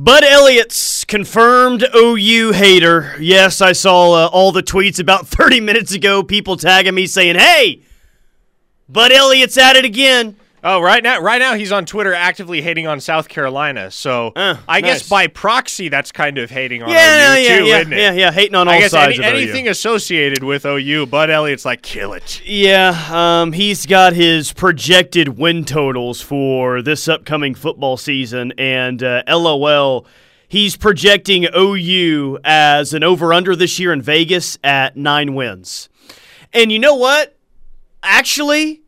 Bud Elliott's confirmed OU hater. Yes, I saw uh, all the tweets about 30 minutes ago. People tagging me saying, "Hey, Bud Elliott's at it again." Oh, right now, right now he's on Twitter actively hating on South Carolina. So Uh, I nice. guess by proxy, that's kind of hating on Yeah, OU yeah, too, yeah, isn't it? yeah, yeah. Hating on all I guess sides any, of OU. anything associated with OU, Bud Elliott's like kill it. Yeah, um, he's got his projected win totals for this upcoming football season, and uh, LOL, he's projecting OU as an over under this year in Vegas at nine wins. And you know what? Actually,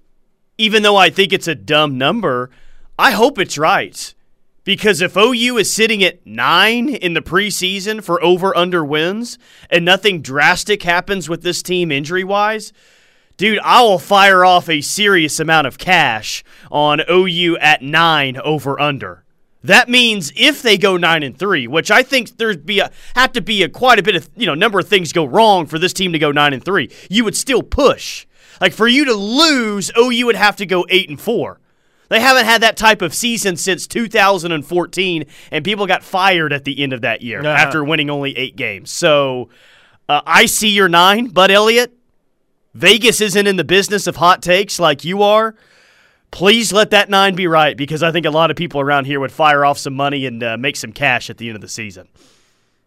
even though I think it's a dumb number, I hope it's right. Because if OU is sitting at nine in the preseason for over under wins and nothing drastic happens with this team injury wise, dude, I will fire off a serious amount of cash on OU at nine over under. That means if they go nine and three, which I think there'd be a have to be a quite a bit of you know number of things go wrong for this team to go nine and three, you would still push. Like for you to lose, OU would have to go eight and four. They haven't had that type of season since 2014, and people got fired at the end of that year Uh-huh. after winning only eight games. So uh, I see your nine, Bud Elliott. Vegas isn't in the business of hot takes like you are. Please let that nine be right because I think a lot of people around here would fire off some money and uh, make some cash at the end of the season.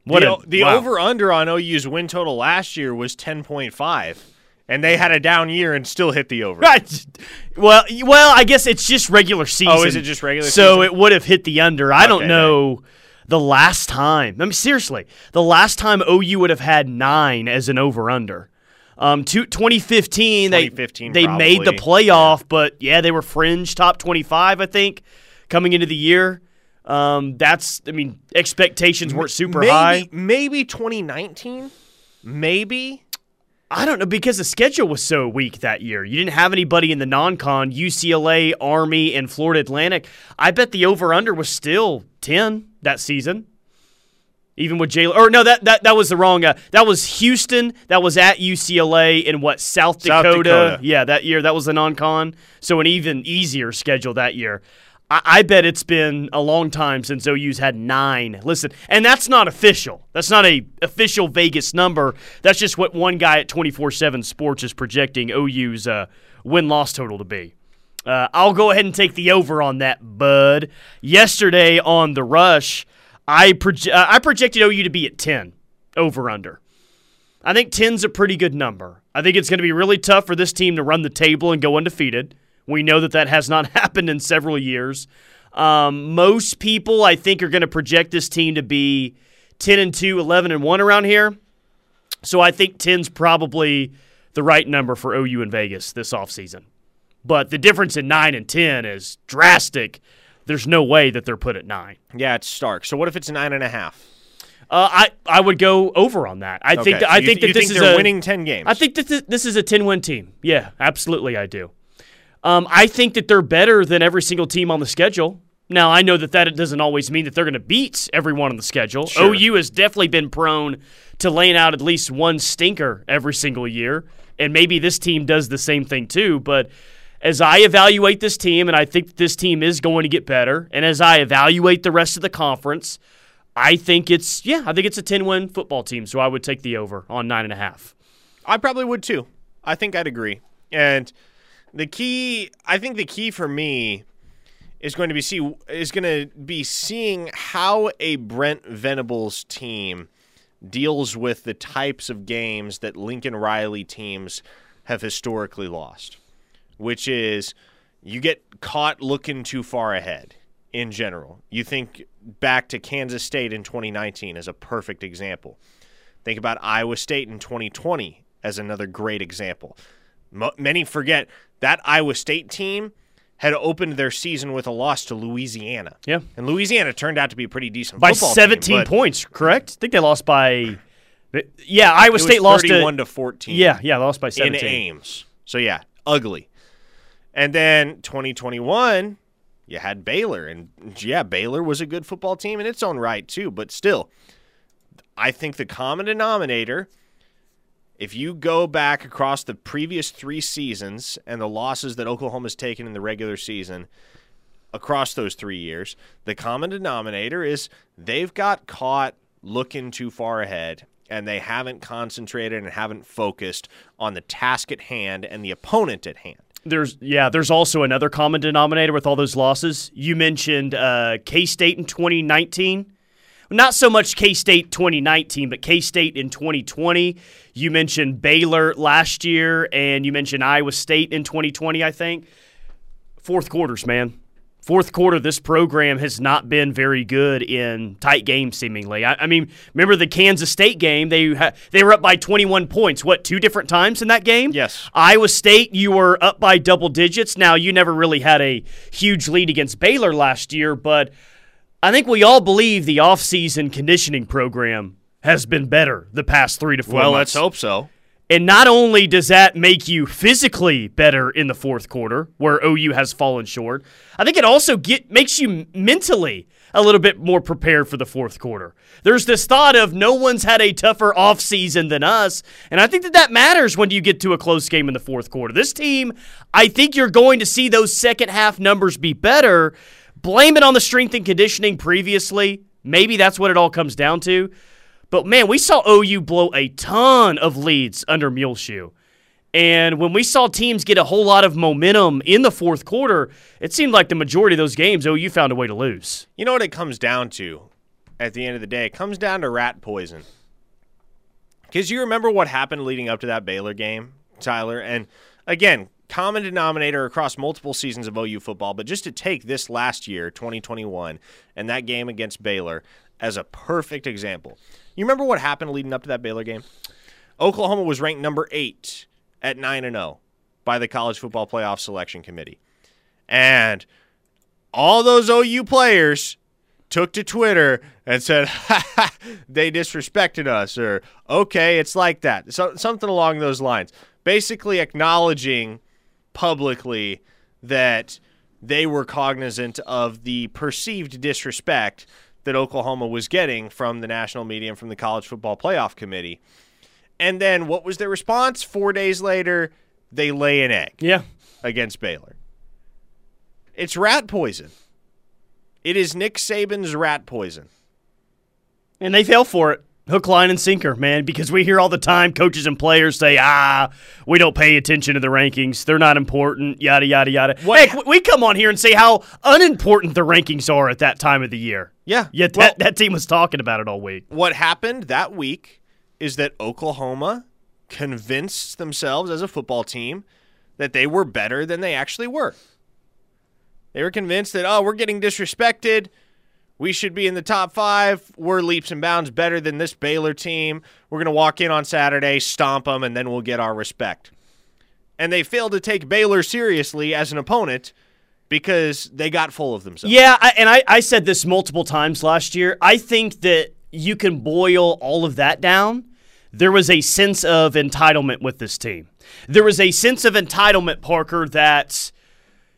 What the a- the wow. over under on OU's win total last year was 10.5, and they had a down year and still hit the over. Right. Well, well, I guess it's just regular season. Oh, is it just regular season? So season? it would have hit the under. I don't know the last time. I mean, seriously, the last time OU would have had nine as an over under. Um, two, 2015, 2015 they they made the playoff, but yeah, they were fringe top 25, I think, coming into the year. Um, that's, I mean, expectations weren't super maybe, high. Maybe 2019. Maybe. I don't know because the schedule was so weak that year. You didn't have anybody in the non-con, UCLA, Army, and Florida Atlantic. I bet the over/under was still ten that season. Even with Jalen, or no, that, that that was the wrong. Uh, that was Houston. That was at UCLA in what South South Dakota. Dakota. Yeah, that year that was the non-con. So an even easier schedule that year. I, bet it's been a long time since OU's had nine. Listen, and that's not official. That's not a official Vegas number. That's just what one guy at twenty four seven Sports is projecting OU's uh, win loss total to be. Uh, I'll go ahead and take the over on that, bud. Yesterday on the rush, I proje- uh, I projected OU to be at ten over under. I think 10's a pretty good number. I think it's going to be really tough for this team to run the table and go undefeated. We know that that has not happened in several years. Um, most people, I think, are going to project this team to be 10 and 2, 11 and 1 around here. So I think 10's probably the right number for OU in Vegas this offseason. But the difference in 9 and 10 is drastic. There's no way that they're put at 9. Yeah, it's stark. So what if it's nine and a half? Uh, I, I would go over on that. I think Okay, that, so I think th- that this think is a, winning 10 games. I think that th- this is a 10 win team. Yeah, absolutely, I do. Um, I think that they're better than every single team on the schedule. Now, I know that that doesn't always mean that they're going to beat everyone on the schedule. Sure. OU has definitely been prone to laying out at least one stinker every single year, and maybe this team does the same thing too. But as I evaluate this team, and I think this team is going to get better, and as I evaluate the rest of the conference, I think it's yeah, I think it's a 10 win football team. So I would take the over on nine and a half. I probably would too. I think I'd agree. And the key, I think the key for me is going to be see is going to be seeing how a Brent Venables team deals with the types of games that Lincoln Riley teams have historically lost, which is you get caught looking too far ahead in general. You think back to Kansas State in 2019 as a perfect example. Think about Iowa State in 2020 as another great example. Many forget that Iowa State team had opened their season with a loss to Louisiana. Yeah. And Louisiana turned out to be a pretty decent by football team, 17 but points, correct? I think they lost by. Yeah, Iowa State lost 31 to. to 14. Yeah, yeah, lost by 17 in 17. Ames. So yeah, ugly. And then 2021, you had Baylor, and yeah, Baylor was a good football team in its own right too. But still, I think the common denominator, if you go back across the previous three seasons and the losses that Oklahoma's taken in the regular season, across those three years, the common denominator is they've got caught looking too far ahead and they haven't concentrated and haven't focused on the task at hand and the opponent at hand. There's yeah, there's also another common denominator with all those losses. You mentioned uh, K State in 2019. Not so much K State 2019, but K State in 2020. You mentioned Baylor last year, and you mentioned Iowa State in 2020. I think fourth quarters, man fourth quarter, this program has not been very good in tight games. Seemingly, I, I mean, remember the Kansas State game? They ha- they were up by 21 points. What two different times in that game? Yes. Iowa State, you were up by double digits. Now you never really had a huge lead against Baylor last year, but I think we all believe the offseason conditioning program has been better the past three to four. Well, months. let's hope so. And not only does that make you physically better in the fourth quarter, where OU has fallen short, I think it also get, makes you mentally a little bit more prepared for the fourth quarter. There's this thought of no one's had a tougher offseason than us, and I think that that matters when you get to a close game in the fourth quarter. This team, I think you're going to see those second half numbers be better. Blame it on the strength and conditioning previously. Maybe that's what it all comes down to. But man, we saw OU blow a ton of leads under Muleshoe. And when we saw teams get a whole lot of momentum in the fourth quarter, it seemed like the majority of those games, OU found a way to lose. You know what it comes down to at the end of the day? It comes down to rat poison. Because you remember what happened leading up to that Baylor game, Tyler? And again, common denominator across multiple seasons of OU football, but just to take this last year, 2021, and that game against Baylor as a perfect example. You remember what happened leading up to that Baylor game? Oklahoma was ranked number eight at 9 and 0 by the College Football Playoff Selection Committee. And all those OU players took to Twitter and said, they disrespected us, or okay, it's like that. So, something along those lines. Basically, acknowledging publicly that they were cognizant of the perceived disrespect that Oklahoma was getting from the national media and from the college football playoff committee. And then what was their response? Four days later, they lay an egg. Yeah. Against Baylor. It's rat poison. It is Nick Saban's rat poison. And they fell for it. Hook, line, and sinker, man, because we hear all the time coaches and players say, ah, we don't pay attention to the rankings. They're not important, yada, yada, yada. What? Heck, we come on here and say how unimportant the rankings are at that time of the year. Yeah. Yet well, that, that team was talking about it all week. What happened that week is that Oklahoma convinced themselves as a football team that they were better than they actually were. They were convinced that, oh, we're getting disrespected we should be in the top five. We're leaps and bounds better than this Baylor team. We're going to walk in on Saturday, stomp them, and then we'll get our respect. And they failed to take Baylor seriously as an opponent because they got full of themselves. Yeah, I, and I, I said this multiple times last year. I think that you can boil all of that down. There was a sense of entitlement with this team. There was a sense of entitlement, Parker, that,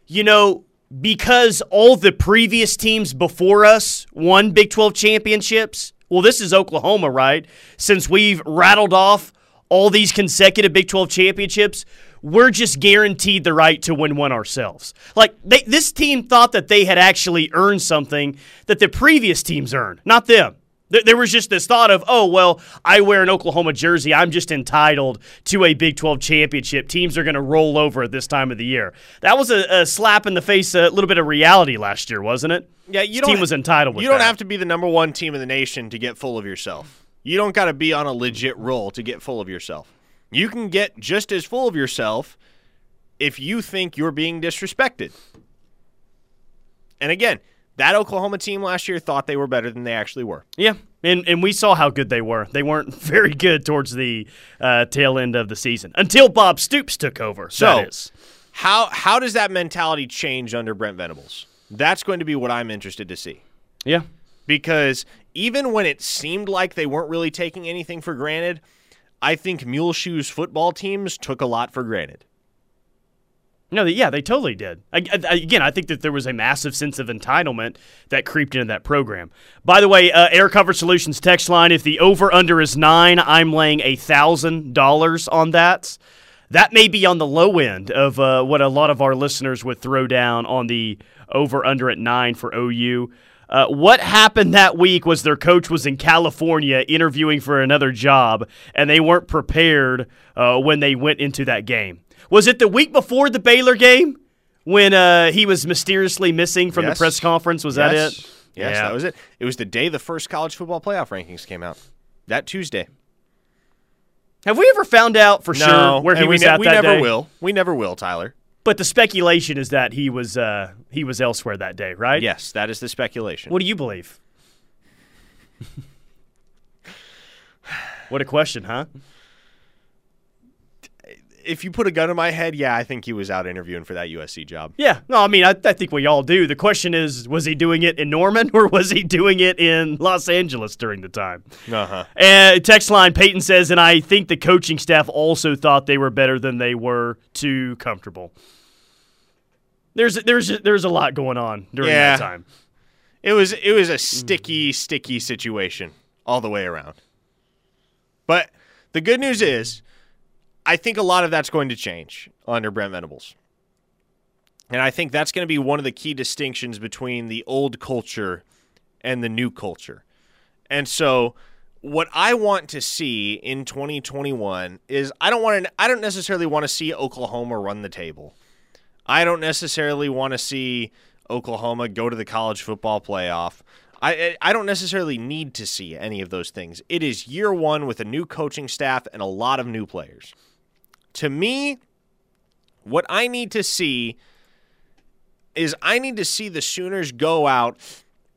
you know, because all the previous teams before us won Big 12 championships. Well, this is Oklahoma, right? Since we've rattled off all these consecutive Big 12 championships, we're just guaranteed the right to win one ourselves. Like they, this team thought that they had actually earned something that the previous teams earned, not them. There was just this thought of, oh, well, I wear an Oklahoma jersey. I'm just entitled to a Big 12 championship. Teams are going to roll over at this time of the year. That was a, a, slap in the face, a little bit of reality last year, wasn't it? Yeah, you don't. Team was entitled. you don't that. have to be the number one team in the nation to get full of yourself. You don't got to be on a legit roll to get full of yourself. You can get just as full of yourself if you think you're being disrespected. And again, that Oklahoma team last year thought they were better than they actually were. Yeah, and and we saw how good they were. They weren't very good towards the uh, tail end of the season until Bob Stoops took over. So, how how does that mentality change under Brent Venables? That's going to be what I'm interested to see. Yeah, because even when it seemed like they weren't really taking anything for granted, I think Muleshoe's football teams took a lot for granted. No, yeah, they totally did. I, I, again, I think that there was a massive sense of entitlement that creeped into that program. By the way, uh, Air Comfort Solutions text line: if the over under is nine, I'm laying a thousand dollars on that. That may be on the low end of uh, what a lot of our listeners would throw down on the over under at nine for OU. Uh, what happened that week was their coach was in California interviewing for another job, and they weren't prepared uh, when they went into that game. Was it the week before the Baylor game when uh, he was mysteriously missing from Yes. the press conference? Was yes. that it? Yes, Yeah. that was it. It was the day the first college football playoff rankings came out. That Tuesday. Have we ever found out for no, sure where he we was ne- at we that never day? will. We never will, Tyler. But the speculation is that he was uh, he was elsewhere that day, right? Yes, that is the speculation. What do you believe? what a question, huh? If you put a gun in my head, yeah, I think he was out interviewing for that USC job. Yeah. No, I mean, I, I think we all do. The question is, was he doing it in Norman or was he doing it in Los Angeles during the time? Uh huh. Uh, text line Peyton says, and I think the coaching staff also thought they were better than they were too comfortable. There's there's there's a lot going on during Yeah. that time. It was it was a sticky, sticky situation all the way around. But the good news is, I think a lot of that's going to change under Brent Venables. And I think that's going to be one of the key distinctions between the old culture and the new culture. And so what I want to see in 2021 is I don't want to I don't necessarily want to see Oklahoma run the table. I don't necessarily want to see Oklahoma go to the college football playoff. I I don't necessarily need to see any of those things. It is year 1 with a new coaching staff and a lot of new players. To me, what I need to see is I need to see the Sooners go out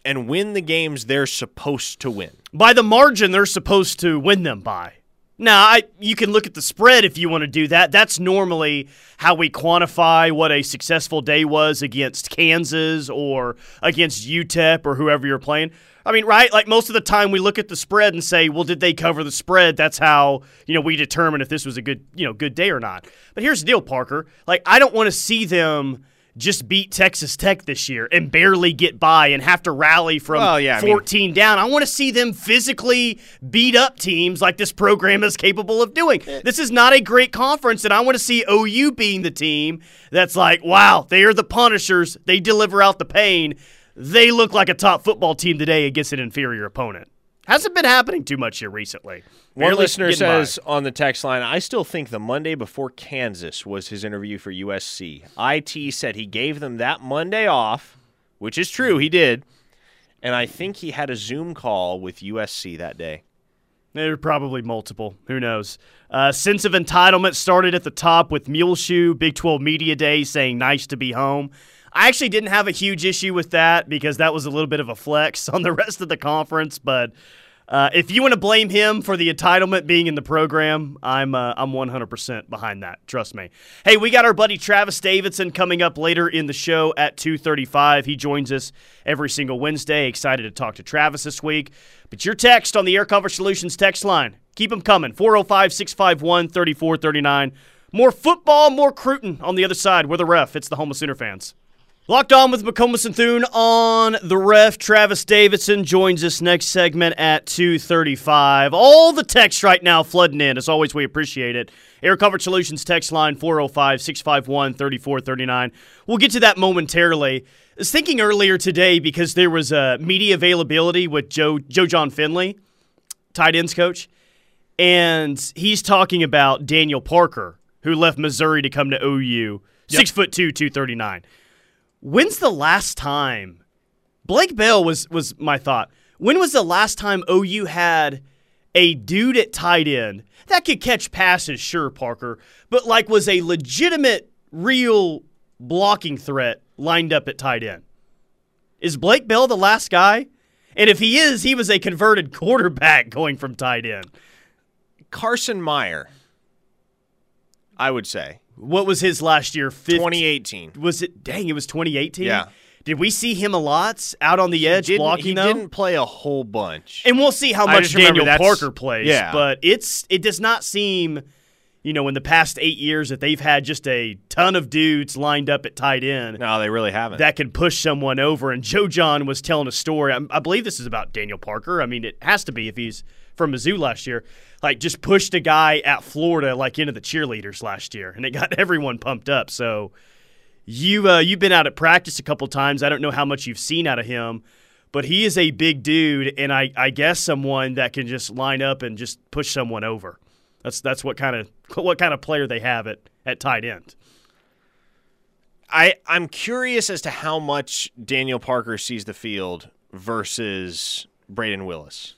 and win the games they're supposed to win. By the margin, they're supposed to win them by. Now, I you can look at the spread if you want to do that. That's normally how we quantify what a successful day was against Kansas or against UTEP or whoever you're playing. I mean, right? Like most of the time we look at the spread and say, "Well, did they cover the spread?" That's how, you know, we determine if this was a good, you know, good day or not. But here's the deal, Parker. Like I don't want to see them just beat Texas Tech this year and barely get by and have to rally from Well, yeah, I mean- 14 down. I want to see them physically beat up teams like this program is capable of doing. This is not a great conference, and I want to see OU being the team that's like, wow, they are the punishers. They deliver out the pain. They look like a top football team today against an inferior opponent. Hasn't been happening too much here recently. One Barely listener getting by. says on the text line, I still think the Monday before Kansas was his interview for USC. IT said he gave them that Monday off, which is true, he did. And I think he had a Zoom call with USC that day. There are probably multiple. Who knows? Uh, sense of entitlement started at the top with Muleshoe, Big 12 Media Day, saying nice to be home. I actually didn't have a huge issue with that because that was a little bit of a flex on the rest of the conference. But uh, if you want to blame him for the entitlement being in the program, I'm uh, I'm 100% behind that. Trust me. Hey, we got our buddy Travis Davidson coming up later in the show at 2:35. He joins us every single Wednesday. Excited to talk to Travis this week. But your text on the Air Comfort Solutions text line, keep them coming. 405-651-3439. More football, more Cruton on the other side. We're the ref. It's the home of Sooner fans. Locked on with McComas and Thune on the ref. Travis Davidson joins us next segment at 2.35. All the text right now flooding in. As always, we appreciate it. Air Comfort Solutions text line 405-651-3439. We'll get to that momentarily. I was thinking earlier today because there was a media availability with Joe Joe John Finley, tight ends coach, and he's talking about Daniel Parker, who left Missouri to come to OU, six foot two, two thirty nine. When's the last time Blake Bell was was my thought. When was the last time OU had a dude at tight end that could catch passes, sure, Parker, but like was a legitimate, real blocking threat lined up at tight end? Is Blake Bell the last guy? And if he is, he was a converted quarterback going from tight end. Carson Meier, I would say. What was his last year? 15 2018. Was it? Dang, it was 2018. Yeah. Did we see him a lot out on the edge Didn't- blocking he though? didn't play a whole bunch. And we'll see how I much Daniel Parker plays. yeah. But it's it does not seem, you know, in the past eight years that they've had just a ton of dudes lined up at tight end no, they really haven't. that can push someone over. And Joe John was telling a story. I, I believe this is about Daniel Parker. I mean, it has to be if he's from Mizzou last year. Like just pushed a guy at Florida like into the cheerleaders last year, and it got everyone pumped up. So. You uh, you've been out at practice a couple times. I don't know how much you've seen out of him, but he is a big dude, and I, I guess someone that can just line up and just push someone over. That's that's what kind of what kind of player they have at, at tight end. I I'm curious as to how much Daniel Parker sees the field versus Brayden Willis.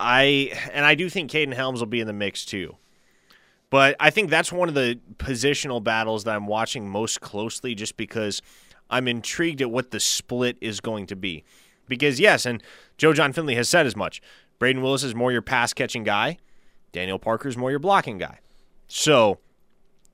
I and I do think Caden Helms will be in the mix too. But I think that's one of the positional battles that I'm watching most closely just because I'm intrigued at what the split is going to be. Because, yes, and Joe John Finley has said as much Brayden Willis is more your pass catching guy, Daniel Parker is more your blocking guy. So,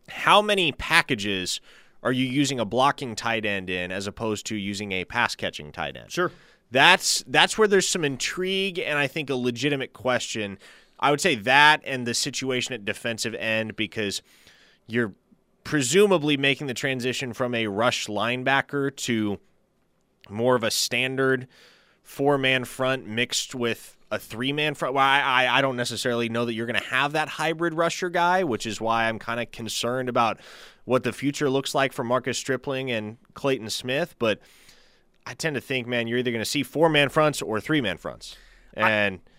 how many packages are you using a blocking tight end in as opposed to using a pass catching tight end? Sure. That's that's where there's some intrigue and I think a legitimate question I would say that and the situation at defensive end because you're presumably making the transition from a rush linebacker to more of a standard four man front mixed with a three man front. Well, I, I, don't necessarily know that you're going to have that hybrid rusher guy, which is why I'm kind of concerned about what the future looks like for Marcus Stripling and Clayton Smith. But I tend to think, man, you're either going to see four man fronts or three man fronts. And. I,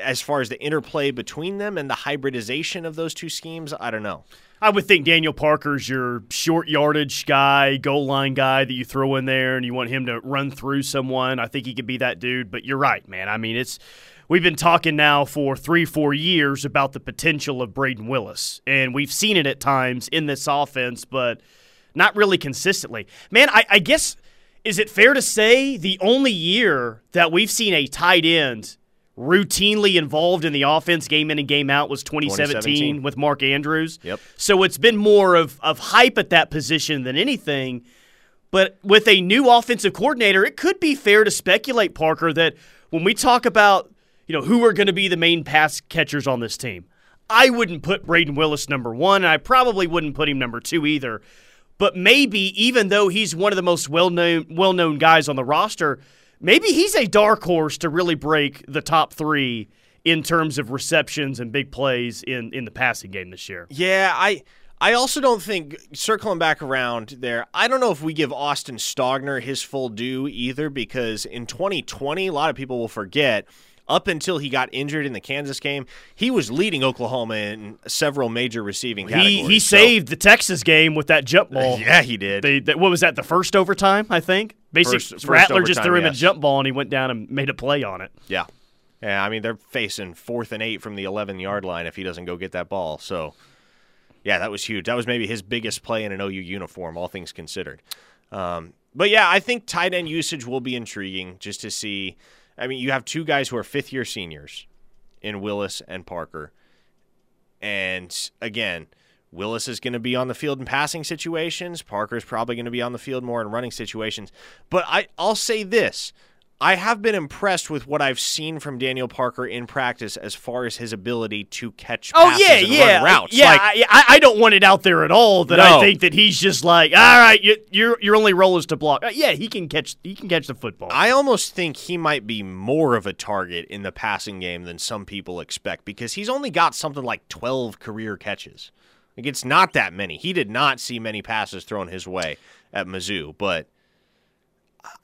as far as the interplay between them and the hybridization of those two schemes, I don't know. I would think Daniel Parker's your short yardage guy, goal line guy that you throw in there and you want him to run through someone. I think he could be that dude, but you're right, man. I mean, it's we've been talking now for three, four years about the potential of Brayden Willis, and we've seen it at times in this offense, but not really consistently. Man, I, I guess is it fair to say the only year that we've seen a tight end routinely involved in the offense game in and game out was 2017, 2017. with Mark Andrews. Yep. So it's been more of, of hype at that position than anything. But with a new offensive coordinator, it could be fair to speculate, Parker, that when we talk about you know who are going to be the main pass catchers on this team, I wouldn't put Brayden Willis number one, and I probably wouldn't put him number two either. But maybe even though he's one of the most well known well known guys on the roster, maybe he's a dark horse to really break the top three in terms of receptions and big plays in, in the passing game this year. Yeah, I I also don't think circling back around there. I don't know if we give Austin Stogner his full due either because in 2020, a lot of people will forget up until he got injured in the Kansas game, he was leading Oklahoma in several major receiving categories. He, he so. saved the Texas game with that jump ball. Yeah, he did. They, they, what was that? The first overtime, I think. Basically, first, first Rattler overtime, just threw him yes. a jump ball and he went down and made a play on it. Yeah, yeah. I mean, they're facing fourth and eight from the 11 yard line if he doesn't go get that ball. So, yeah, that was huge. That was maybe his biggest play in an OU uniform, all things considered. Um, but yeah, I think tight end usage will be intriguing just to see I mean, you have two guys who are fifth year seniors in Willis and Parker. And again, Willis is going to be on the field in passing situations. Parker's probably going to be on the field more in running situations. But I, I'll say this I have been impressed with what I've seen from Daniel Parker in practice as far as his ability to catch oh yeah yeah routes. Yeah, like, I, I, don't want it out there at all that no. I think that he's just like, all right, you, your your only role is to block. Uh, yeah, he can catch he can catch the football. I almost think he might be more of a target in the passing game than some people expect because he's only got something like twelve career catches. Like it's not that many. He did not see many passes thrown his way at Mizzou, but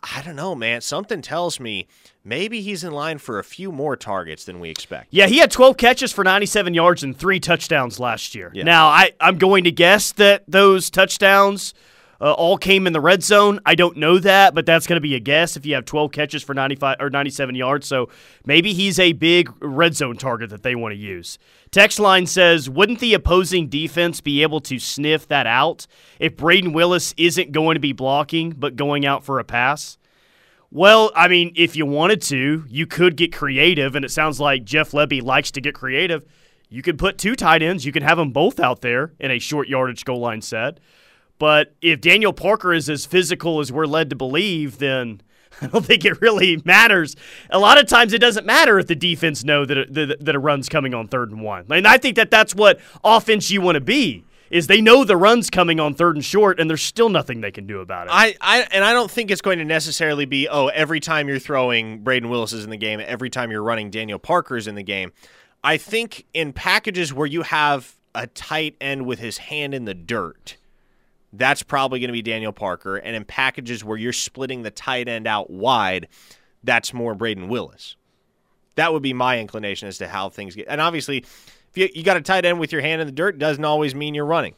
I don't know, man. Something tells me maybe he's in line for a few more targets than we expect. Yeah, he had 12 catches for 97 yards and three touchdowns last year. Yeah. Now, I, I'm going to guess that those touchdowns – uh, all came in the red zone. I don't know that, but that's going to be a guess if you have 12 catches for 95 or 97 yards. So maybe he's a big red zone target that they want to use. Text line says, wouldn't the opposing defense be able to sniff that out if Brayden Willis isn't going to be blocking but going out for a pass? Well, I mean, if you wanted to, you could get creative, and it sounds like Jeff Lebby likes to get creative. You could put two tight ends. You can have them both out there in a short yardage goal line set. But if Daniel Parker is as physical as we're led to believe, then I don't think it really matters. A lot of times it doesn't matter if the defense know that a, that a run's coming on third and one. And I think that that's what offense you want to be is they know the run's coming on third and short, and there's still nothing they can do about it. I, I and I don't think it's going to necessarily be oh every time you're throwing Brayden Willis is in the game, every time you're running Daniel Parker's in the game. I think in packages where you have a tight end with his hand in the dirt that's probably going to be Daniel Parker. And in packages where you're splitting the tight end out wide, that's more Brayden Willis. That would be my inclination as to how things get. And obviously, if you, you got a tight end with your hand in the dirt, doesn't always mean you're running.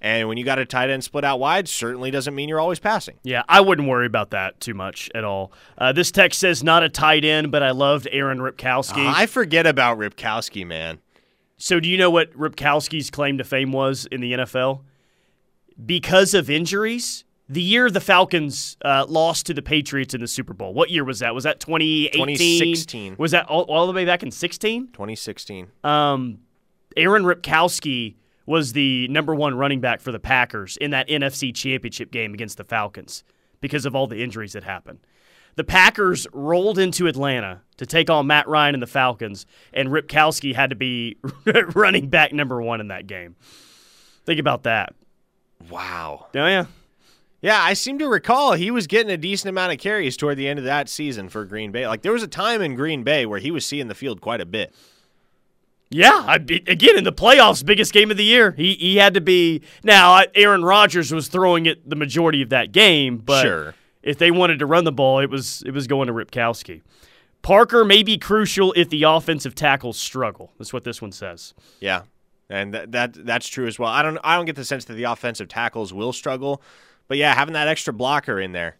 And when you got a tight end split out wide, certainly doesn't mean you're always passing. Yeah, I wouldn't worry about that too much at all. Uh, this text says not a tight end, but I loved Aaron Ripkowski. Uh, I forget about Ripkowski, man. So, do you know what Ripkowski's claim to fame was in the NFL? Because of injuries, the year the Falcons uh, lost to the Patriots in the Super Bowl. What year was that? Was that 2018? 2016. Was that all, all the way back in 16? 2016. Um, Aaron Ripkowski was the number one running back for the Packers in that NFC Championship game against the Falcons because of all the injuries that happened. The Packers rolled into Atlanta to take on Matt Ryan and the Falcons, and Ripkowski had to be running back number one in that game. Think about that. Wow. Oh, yeah. Yeah, I seem to recall he was getting a decent amount of carries toward the end of that season for Green Bay. Like there was a time in Green Bay where he was seeing the field quite a bit. Yeah, I, again in the playoffs, biggest game of the year. He he had to be. Now Aaron Rodgers was throwing it the majority of that game, but sure. if they wanted to run the ball, it was it was going to Ripkowski. Parker may be crucial if the offensive tackles struggle. That's what this one says. Yeah, and that, that that's true as well. I don't I don't get the sense that the offensive tackles will struggle, but yeah, having that extra blocker in there,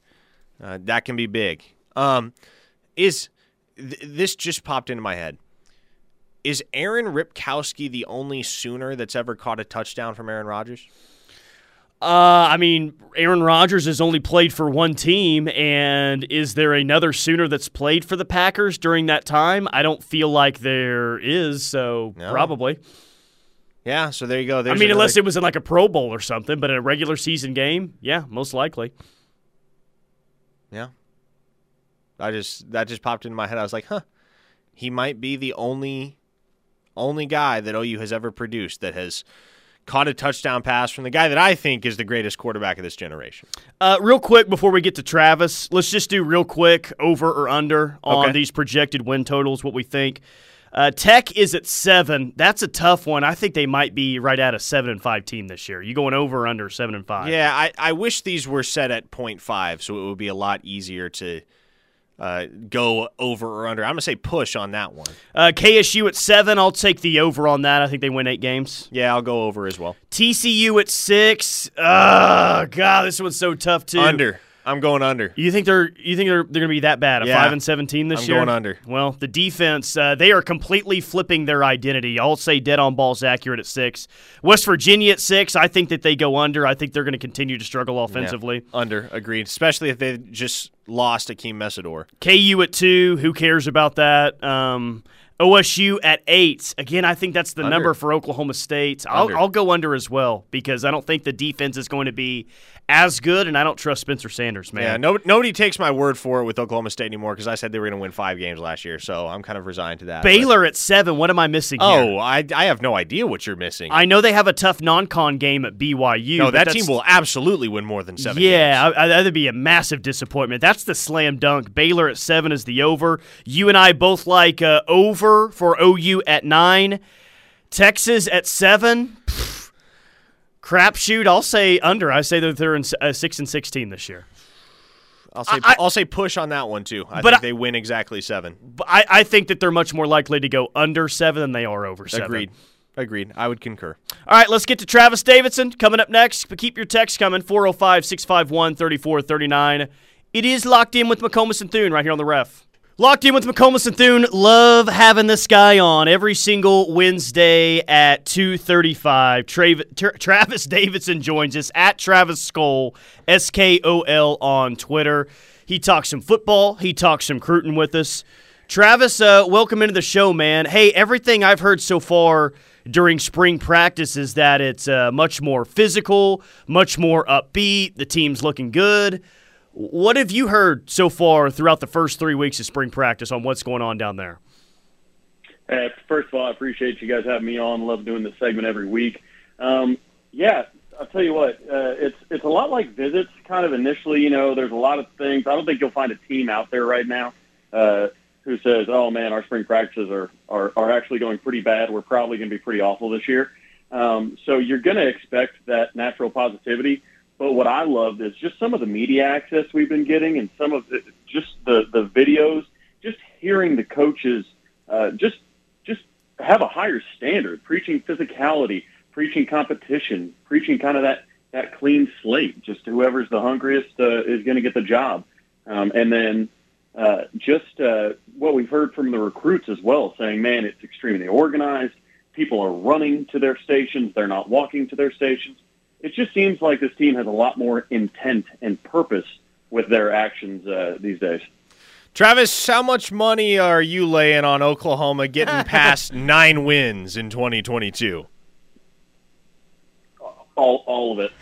uh, that can be big. Um, is th- this just popped into my head? Is Aaron Ripkowski the only Sooner that's ever caught a touchdown from Aaron Rodgers? Uh, I mean, Aaron Rodgers has only played for one team, and is there another Sooner that's played for the Packers during that time? I don't feel like there is, so no. probably. Yeah, so there you go. There's I mean, another... unless it was in like a Pro Bowl or something, but in a regular season game, yeah, most likely. Yeah. I just that just popped into my head. I was like, huh, he might be the only only guy that OU has ever produced that has caught a touchdown pass from the guy that I think is the greatest quarterback of this generation. Uh, real quick before we get to Travis, let's just do real quick over or under on okay. these projected win totals, what we think. Uh, Tech is at seven. That's a tough one. I think they might be right at a seven and five team this year. You going over or under seven and five? Yeah, I, I wish these were set at 0.5, so it would be a lot easier to uh, go over or under. I'm going to say push on that one. Uh, KSU at seven. I'll take the over on that. I think they win eight games. Yeah, I'll go over as well. TCU at six. Oh, God, this one's so tough, too. Under. I'm going under. You think they're you think they're they're going to be that bad? A yeah. five and seventeen this I'm year? going under. Well, the defense uh, they are completely flipping their identity. I'll say dead on balls accurate at six. West Virginia at six. I think that they go under. I think they're going to continue to struggle offensively. Yeah. Under agreed, especially if they just lost Akeem Mesidor. KU at two. Who cares about that? Um, OSU at eight. Again, I think that's the under. number for Oklahoma State. I'll, I'll, go under as well because I don't think the defense is going to be as good, and I don't trust Spencer Sanders, man. Yeah, no, nobody takes my word for it with Oklahoma State anymore because I said they were going to win five games last year, so I'm kind of resigned to that. Baylor but. at seven. What am I missing? Oh, here? I, I have no idea what you're missing. I know they have a tough non-con game at BYU. No, that team will absolutely win more than seven. Yeah, I, that'd be a massive disappointment. That's the slam dunk. Baylor at seven is the over. You and I both like uh, over for OU at nine. Texas at seven crapshoot. I'll say under. I say that they're in uh, six and sixteen this year. I'll say I, will say push on that one too. I think I, they win exactly seven. But I, I think that they're much more likely to go under seven than they are over seven. Agreed. Agreed. I would concur. All right, let's get to Travis Davidson coming up next. But keep your text coming 405 651 3439. It is locked in with McComas and Thune right here on the ref. Locked in with McComas and Thune. Love having this guy on every single Wednesday at 2.35. Trav- Tra- Travis Davidson joins us at Travis Skol, S-K-O-L on Twitter. He talks some football. He talks some Cruton with us. Travis, uh, welcome into the show, man. Hey, everything I've heard so far during spring practice is that it's uh, much more physical, much more upbeat. The team's looking good. What have you heard so far throughout the first three weeks of spring practice on what's going on down there? Hey, first of all, I appreciate you guys having me on. Love doing this segment every week. Um, yeah, I'll tell you what, uh, it's it's a lot like visits. Kind of initially, you know, there's a lot of things. I don't think you'll find a team out there right now uh, who says, "Oh man, our spring practices are are, are actually going pretty bad. We're probably going to be pretty awful this year." Um, so you're going to expect that natural positivity But what I love is just some of the media access we've been getting, and some of the, just the the videos, just hearing the coaches uh, just just have a higher standard, preaching physicality, preaching competition, preaching kind of that that clean slate. Just whoever's the hungriest uh, is going to get the job, um, and then uh, just uh, what we've heard from the recruits as well, saying, "Man, it's extremely organized. People are running to their stations; they're not walking to their stations." It just seems like this team has a lot more intent and purpose with their actions uh, these days. Travis, how much money are you laying on Oklahoma getting past nine wins in 2022? All, all of it.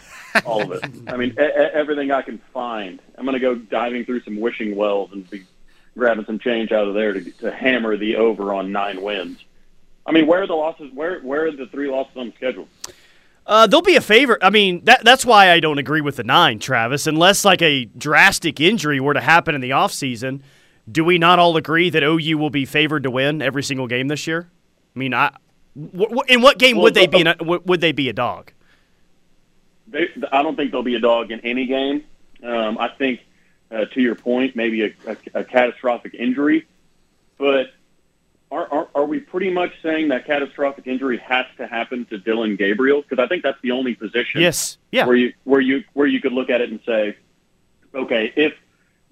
All of it. I mean, a- everything I can find. I'm going to go diving through some wishing wells and be grabbing some change out of there to, to hammer the over on nine wins. I mean, where are the losses? Where where are the three losses on the schedule? Uh, they'll be a favorite. I mean, that, that's why I don't agree with the nine, Travis. Unless like a drastic injury were to happen in the offseason, do we not all agree that OU will be favored to win every single game this year? I mean, I w- in what game well, would they be? A, would they be a dog? They, I don't think they'll be a dog in any game. Um, I think, uh, to your point, maybe a, a, a catastrophic injury, but are, are, are we pretty much saying that catastrophic injury has to happen to Dillon Gabriel? Because I think that's the only position. Yes. Yeah. Where you where you where you could look at it and say, okay, if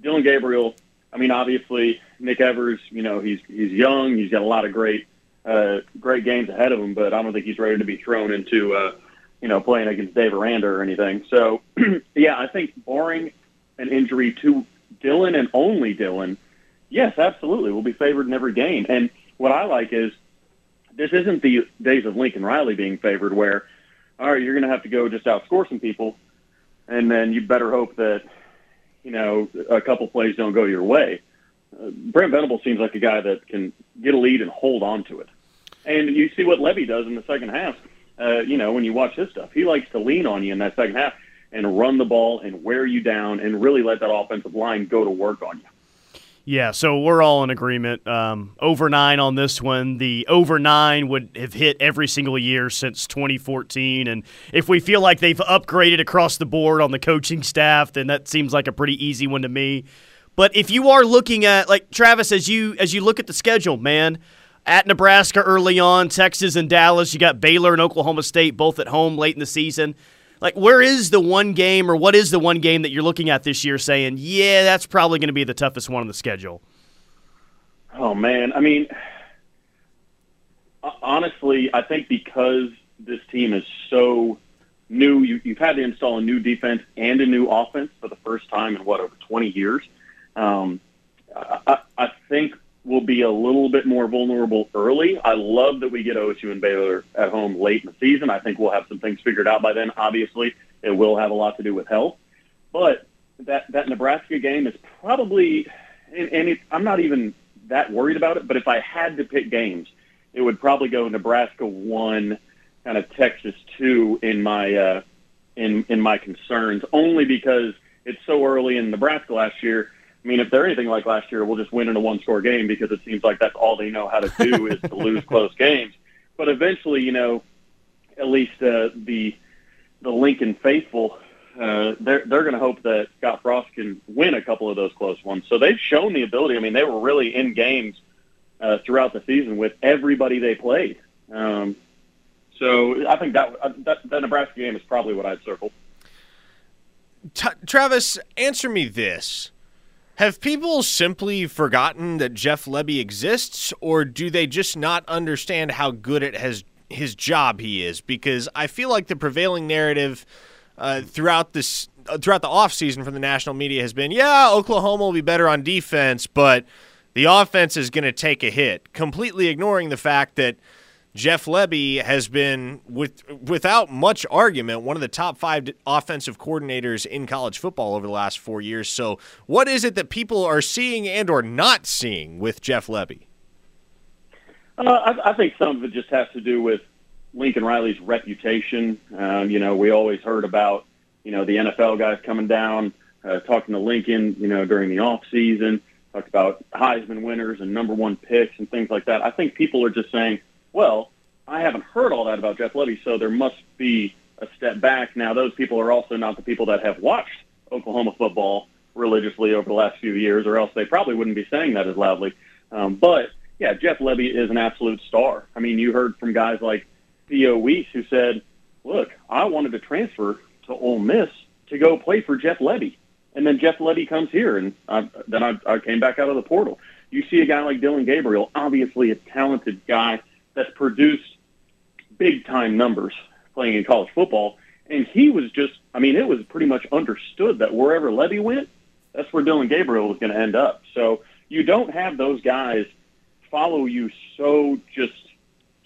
Dillon Gabriel, I mean, obviously Nick Evers, you know, he's he's young, he's got a lot of great uh, great games ahead of him, but I don't think he's ready to be thrown into uh, you know playing against Dave Aranda or anything. So yeah, I think barring an injury to Dillon and only Dillon. yes, absolutely, we'll be favored in every game and what I like is this isn't the days of Lincoln Riley being favored where, all right, you're going to have to go just outscore some people, and then you better hope that, you know, a couple plays don't go your way. Uh, Brent Venable seems like a guy that can get a lead and hold on to it. And you see what Lebby does in the second half. Uh, you know, when you watch his stuff, he likes to lean on you in that second half and run the ball and wear you down and really let that offensive line go to work on you. Yeah, so we're all in agreement. Um, over nine on this one. The over nine would have hit every single year since 2014. And if we feel like they've upgraded across the board on the coaching staff, then that seems like a pretty easy one to me. But if you are looking at like Travis, as you as you look at the schedule, man, at Nebraska early on, Texas and Dallas, you got Baylor and Oklahoma State both at home late in the season like where is the one game or what is the one game that you're looking at this year saying, yeah, that's probably going to be the toughest one on the schedule? Oh man, I mean, honestly, I think because this team is so new, you, have had to install a new defense and a new offense for the first time in what over 20 years. Um, I, I think will be a little bit more vulnerable early. I love that we get OSU and Baylor at home late in the season. I think we'll have some things figured out by then. Obviously, it will have a lot to do with health, but that that Nebraska game is probably, and, and it, I'm not even that worried about it. But if I had to pick games, it would probably go Nebraska one, kind of Texas two in my uh, in in my concerns, only because it's so early in Nebraska last year I mean, if they're anything like last year, we'll just win in a one-score game because it seems like that's all they know how to do is to lose close games. But eventually, you know, at least uh, the the Lincoln faithful, uh, they're they're going to hope that Scott Frost can win a couple of those close ones. So they've shown the ability. I mean, they were really in games uh, throughout the season with everybody they played. Um, so I think that, uh, that that Nebraska game is probably what I'd circle. T- Travis, answer me this have people simply forgotten that Jeff Lebby exists, or do they just not understand how good at his his job he is? Because I feel like the prevailing narrative uh, throughout this uh, throughout the offseason from the national media has been, yeah, Oklahoma will be better on defense, but the offense is going to take a hit, completely ignoring the fact that Jeff Lebby has been, with without much argument, one of the top five offensive coordinators in college football over the last four years. So, what is it that people are seeing and or not seeing with Jeff Lebby? Uh, I, I, think some of it just has to do with Lincoln Riley's reputation. Um, you know, we always heard about you know the NFL guys coming down, uh, talking to Lincoln. You know, during the off season, talked about Heisman winners and number one picks and things like that. I think people are just saying well, I haven't heard all that about Jeff Lebby, so there must be a step back. Now, those people are also not the people that have watched Oklahoma football religiously over the last few years, or else they probably wouldn't be saying that as loudly. Um, but yeah, Jeff Lebby is an absolute star. I mean, you heard from guys like Theo Wease who said, "Look, I wanted to transfer to Ole Miss to go play for Jeff Lebby, and then Jeff Lebby comes here, and I, then I, I came back out of the portal." You see a guy like Dillon Gabriel, obviously a talented guy that's produced big time numbers playing in college football, and he was just, I mean, it was pretty much understood that wherever Lebby went, that's where Dillon Gabriel was going to end up. So you don't have those guys follow you so just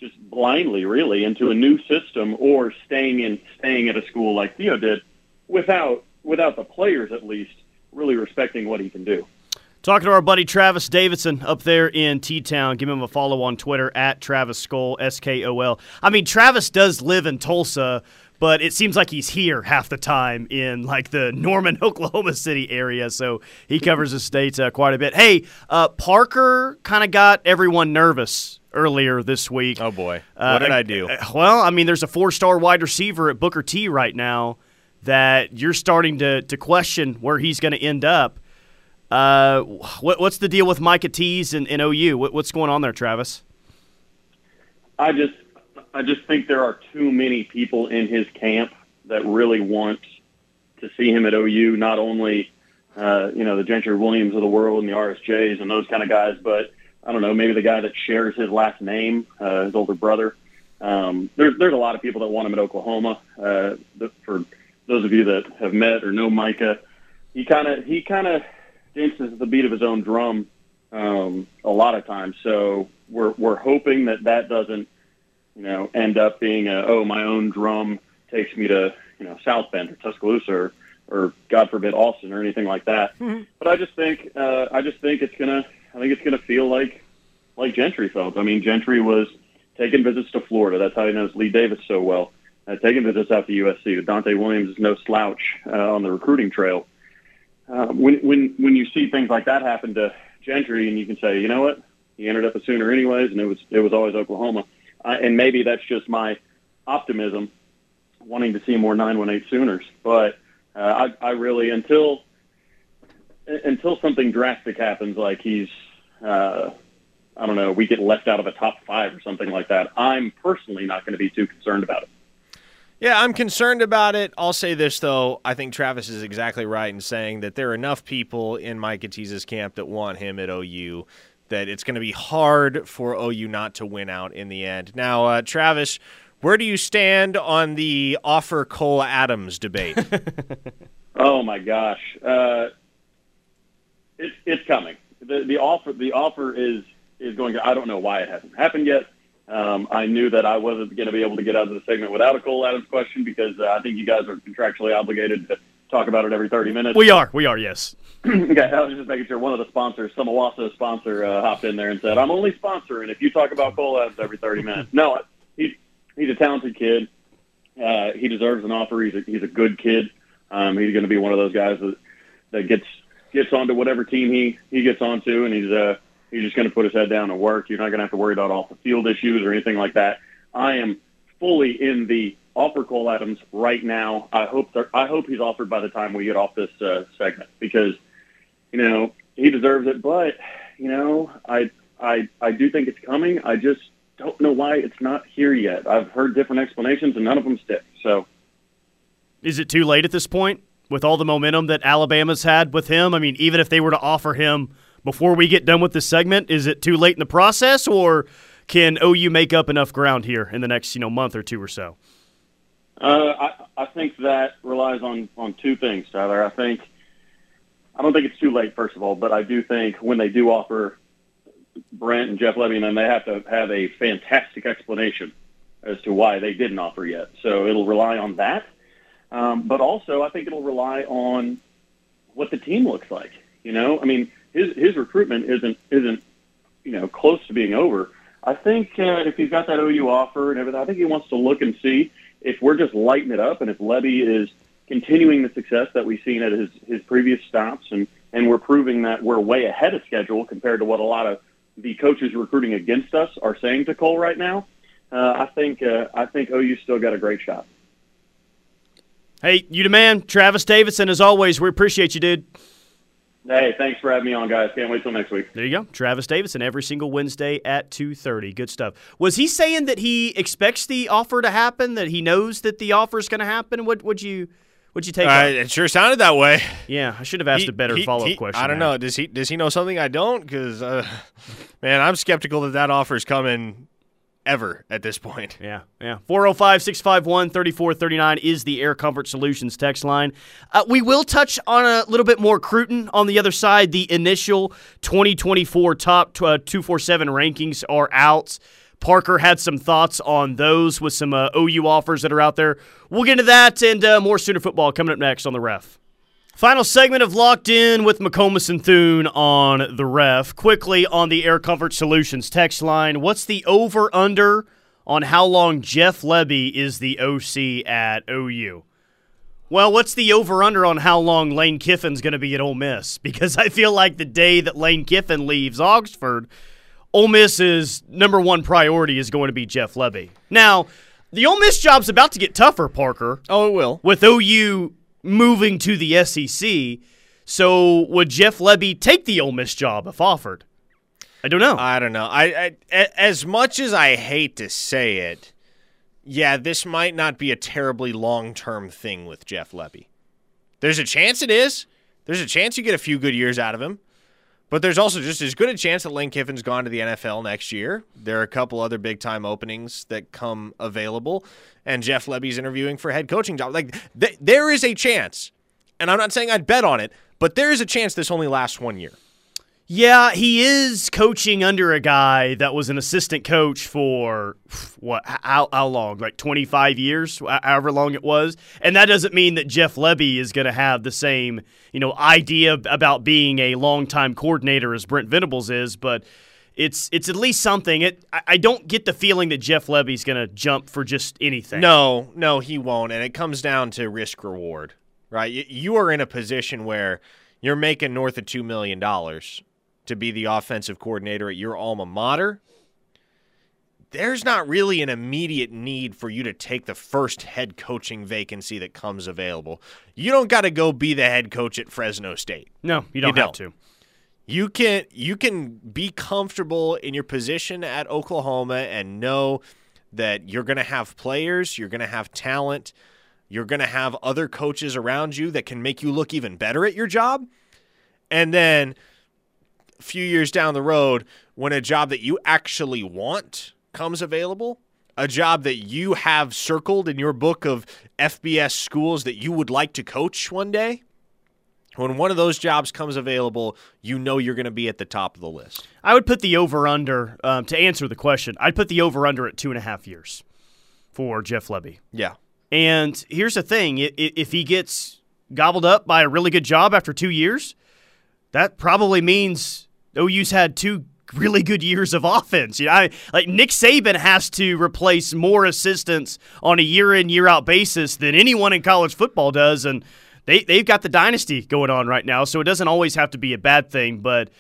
just blindly, really, into a new system or staying in staying at a school like Theo did, without without the players at least really respecting what he can do. Talking to our buddy Travis Davidson up there in T Town. Give him a follow on Twitter at Travis Skol, S K O L. I mean, Travis does live in Tulsa, but it seems like he's here half the time in like the Norman, Oklahoma City area. So he covers the state uh, quite a bit. Hey, uh, Parker kind of got everyone nervous earlier this week. Oh boy, what did uh, I do? Uh, well, I mean, there's a four-star wide receiver at Booker T right now that you're starting to to question where he's going to end up. Uh, what, what's the deal with Micah Tease and, and OU? What, what's going on there, Travis? I just I just think there are too many people in his camp that really want to see him at OU. Not only, uh, you know, the Gentry Williams of the world and the RSJs and those kind of guys, but I don't know, maybe the guy that shares his last name, uh, his older brother. Um, there's there's a lot of people that want him at Oklahoma. Uh, for those of you that have met or know Micah, he kind of he kind of dances the beat of his own drum um, a lot of times. So we're we're hoping that that doesn't you know, end up being a, oh, my own drum takes me to, you know, South Bend or Tuscaloosa or, or God forbid, Austin or anything like that. Mm-hmm. But I just think, uh, I just think it's gonna, I think it's gonna feel like, like Gentry felt. I mean, Gentry was taking visits to Florida. That's how he knows Lee Davis so well. Uh, taking visits out to USC. Donte Williams is no slouch uh, on the recruiting trail. Uh, when when when you see things like that happen to Gentry, and you can say, you know what, he ended up a Sooner anyways, and it was it was always Oklahoma uh, and maybe that's just my optimism, wanting to see more 918 Sooners. But uh, I, I really until until something drastic happens, like he's uh, I don't know, we get left out of a top five or something like that. I'm personally not going to be too concerned about it. Yeah, I'm concerned about it. I'll say this though: I think Travis is exactly right in saying that there are enough people in Mike Tease's camp that want him at OU that it's going to be hard for OU not to win out in the end. Now, uh, Travis, where do you stand on the offer Cole Adams debate? oh my gosh, uh, it's it's coming. The the offer the offer is is going to. I don't know why it hasn't happened yet. Um, I knew that I wasn't going to be able to get out of the segment without a Cole Adams question because uh, I think you guys are contractually obligated to talk about it every 30 minutes. We are. We are, yes. okay, I was just making sure one of the sponsors, some Owasso sponsor, uh, hopped in there and said, I'm only sponsoring if you talk about Cole Adams every 30 minutes. No, he's, he's a talented kid. Uh, he deserves an offer. He's a, he's a good kid. Um, he's going to be one of those guys that, that gets gets onto whatever team he, he gets onto, and he's uh, he's just going to put his head down and work. You're not going to have to worry about off the field issues or anything like that. I am fully in the offer Cole Adams right now. I hope I hope he's offered by the time we get off this uh, segment because you know he deserves it. But you know, I I I do think it's coming. I just don't know why it's not here yet. I've heard different explanations and none of them stick. So, is it too late at this point with all the momentum that Alabama's had with him? I mean, even if they were to offer him before we get done with this segment, is it too late in the process or? Can OU make up enough ground here in the next, you know, month or two or so? Uh, I, I think that relies on, on two things, Tyler. I think I don't think it's too late, first of all, but I do think when they do offer Brent and Jeff Lebby, then they have to have a fantastic explanation as to why they didn't offer yet. So it'll rely on that. Um, but also, I think it'll rely on what the team looks like. You know, I mean, his his recruitment isn't isn't you know close to being over. I think uh, if he's got that OU offer and everything, I think he wants to look and see if we're just lighting it up and if Lebby is continuing the success that we've seen at his, his previous stops and, and we're proving that we're way ahead of schedule compared to what a lot of the coaches recruiting against us are saying to Cole right now, uh, I think uh, I think OU still got a great shot. Hey, you the man, Travis Davidson. As always, we appreciate you, dude. Hey, thanks for having me on, guys. Can't wait till next week. There you go, Travis Davidson, every single Wednesday at two thirty. Good stuff. Was he saying that he expects the offer to happen? That he knows that the offer is going to happen? What would you? Would you take? Uh, it sure sounded that way. Yeah, I should have asked He- a better follow up question. I don't there. know. Does he does he know something I don't? Because uh, man, I'm skeptical that that offer is coming ever at this point. Yeah, yeah. 405 651 3439 is the Air Comfort Solutions text line. Uh, we will touch on a little bit more Cruton on the other side. The initial 2024 top uh, 247 rankings are out. Parker had some thoughts on those with some uh, OU offers that are out there. We'll get into that and uh, more Sooner football coming up next on the ref. Final segment of Locked In with McComas and Thune on the ref. Quickly on the Air Comfort Solutions text line. What's the over under on how long Jeff Lebby is the OC at OU? Well, what's the over under on how long Lane Kiffin's going to be at Ole Miss? Because I feel like the day that Lane Kiffin leaves Oxford, Ole Miss's number one priority is going to be Jeff Lebby. Now, the Ole Miss job's about to get tougher, Parker Oh, it will. with OU moving to the SEC. So would Jeff Lebby take the Ole Miss job if offered? I don't know. I don't know. I, I as much as I hate to say it, yeah, this might not be a terribly long term thing with Jeff Lebby. There's a chance it is. There's a chance you get a few good years out of him. But there's also just as good a chance that Lane Kiffin's gone to the NFL next year. There are a couple other big time openings that come available, and Jeff Lebby's interviewing for head coaching job. Like th- there is a chance, and I'm not saying I'd bet on it, but there is a chance this only lasts one year. Yeah, he is coaching under a guy that was an assistant coach for what? How, how long? Like 25 years, however long it was. And that doesn't mean that Jeff Lebby is going to have the same, you know, idea about being a longtime coordinator as Brent Venables is, but. It's it's at least something. It I, don't get the feeling that Jeff Lebby's going to jump for just anything. No, no, he won't. And it comes down to risk reward, right? You are in a position where you're making north of $2 million to be the offensive coordinator at your alma mater. There's not really an immediate need for you to take the first head coaching vacancy that comes available. You don't got to go be the head coach at Fresno State. No, you don't You have don't. have to. You can you can be comfortable in your position at Oklahoma and know that you're going to have players, you're going to have talent, you're going to have other coaches around you that can make you look even better at your job. And then few years down the road, when a job that you actually want comes available, a job that you have circled in your book of FBS schools that you would like to coach one day, when one of those jobs comes available, you know you're going to be at the top of the list. I would put the over under um, to answer the question. I'd put the over under at two and a half years for Jeff Lebby. Yeah. And here's the thing: if he gets gobbled up by a really good job after two years, that probably means OU's had two really good years of offense. You know, I, like Nick Saban has to replace more assistants on a year in year out basis than anyone in college football does, and they they've got the dynasty going on right now. So it doesn't always have to be a bad thing, but.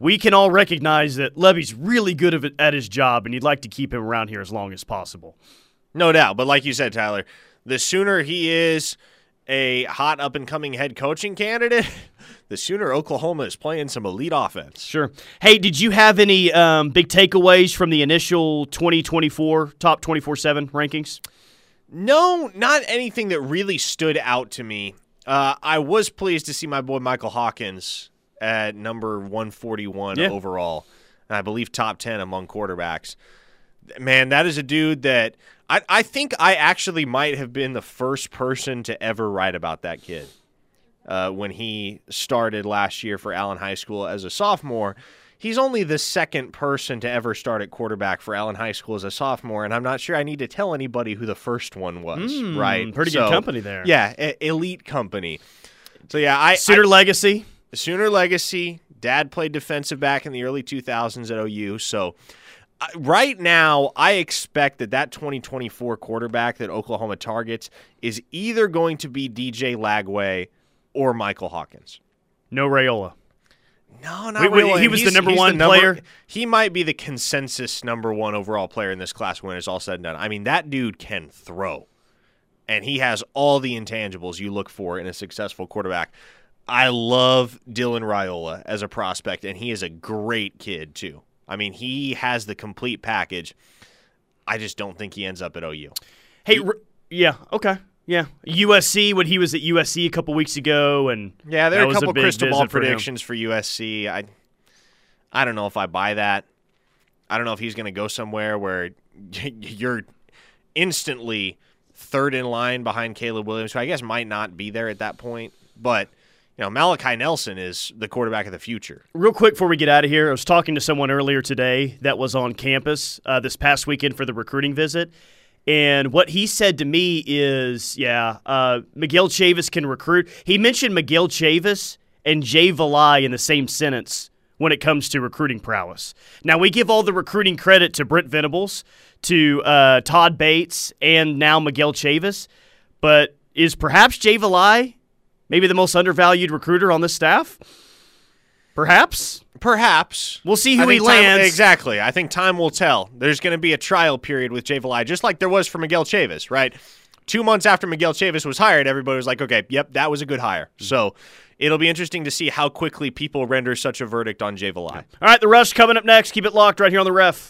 We can all recognize that Lebby's really good at his job, and you'd like to keep him around here as long as possible. No doubt. But like you said, Tyler, the sooner he is a hot up and coming head coaching candidate, the sooner Oklahoma is playing some elite offense. Sure. Hey, did you have any um, big takeaways from the initial 2024 top 24 7 rankings? No, not anything that really stood out to me. Uh, I was pleased to see my boy Michael Hawkins at number 141 Yeah. overall, and I believe top 10 among quarterbacks. Man, that is a dude that I, I think I actually might have been the first person to ever write about that kid uh, when he started last year for Allen High School as a sophomore. He's only the second person to ever start at quarterback for Allen High School as a sophomore, and I'm not sure I need to tell anybody who the first one was. Hmm, right? pretty good company there. Yeah, e- elite company. So yeah, I Sooner I, legacy. Sooner legacy. Dad played defensive back in the early 2000s at OU, so. I- Right now, I expect that that 2024 quarterback that Oklahoma targets is either going to be DJ Lagway or Michael Hawkins. No Raiola. No, not really. he was the He's- number he's one player? He might be the consensus number one overall player in this class when it's all said and done. I mean, that dude can throw. and he has all the intangibles you look for in a successful quarterback. I love Dylan Raiola as a prospect, and he is a great kid too. I mean, he has the complete package. I just don't think he ends up at OU. Hey, r- yeah, okay. Yeah, USC when he was at USC a couple weeks ago, and Yeah, there are a couple big crystal ball visit for predictions for, USC. I I don't know if I buy that. I don't know if he's going to go somewhere where you're instantly third in line behind Caleb Williams, who I guess might not be there at that point. But you know, Malachi Nelson is the quarterback of the future. Real quick before we get out of here, I was talking to someone earlier today that was on campus uh, this past weekend for the recruiting visit. And what he said to me is, yeah, uh, Miguel Chavis can recruit. He mentioned Miguel Chavis and Jay Valai in the same sentence when it comes to recruiting prowess. Now, we give all the recruiting credit to Brent Venables, to uh, Todd Bates, and now Miguel Chavis. But is perhaps Jay Valai maybe the most undervalued recruiter on this staff? Perhaps. Perhaps We'll see I who he think time- lands. exactly. I think time will tell. There's going to be a trial period with Jay Valai, just like there was for Miguel Chavis, right? Two months after Miguel Chavis was hired, everybody was like, okay, yep, that was a good hire. Mm-hmm. So it'll be interesting to see how quickly people render such a verdict on Jay Valai. All right, the rush coming up next. Keep it locked right here on the ref.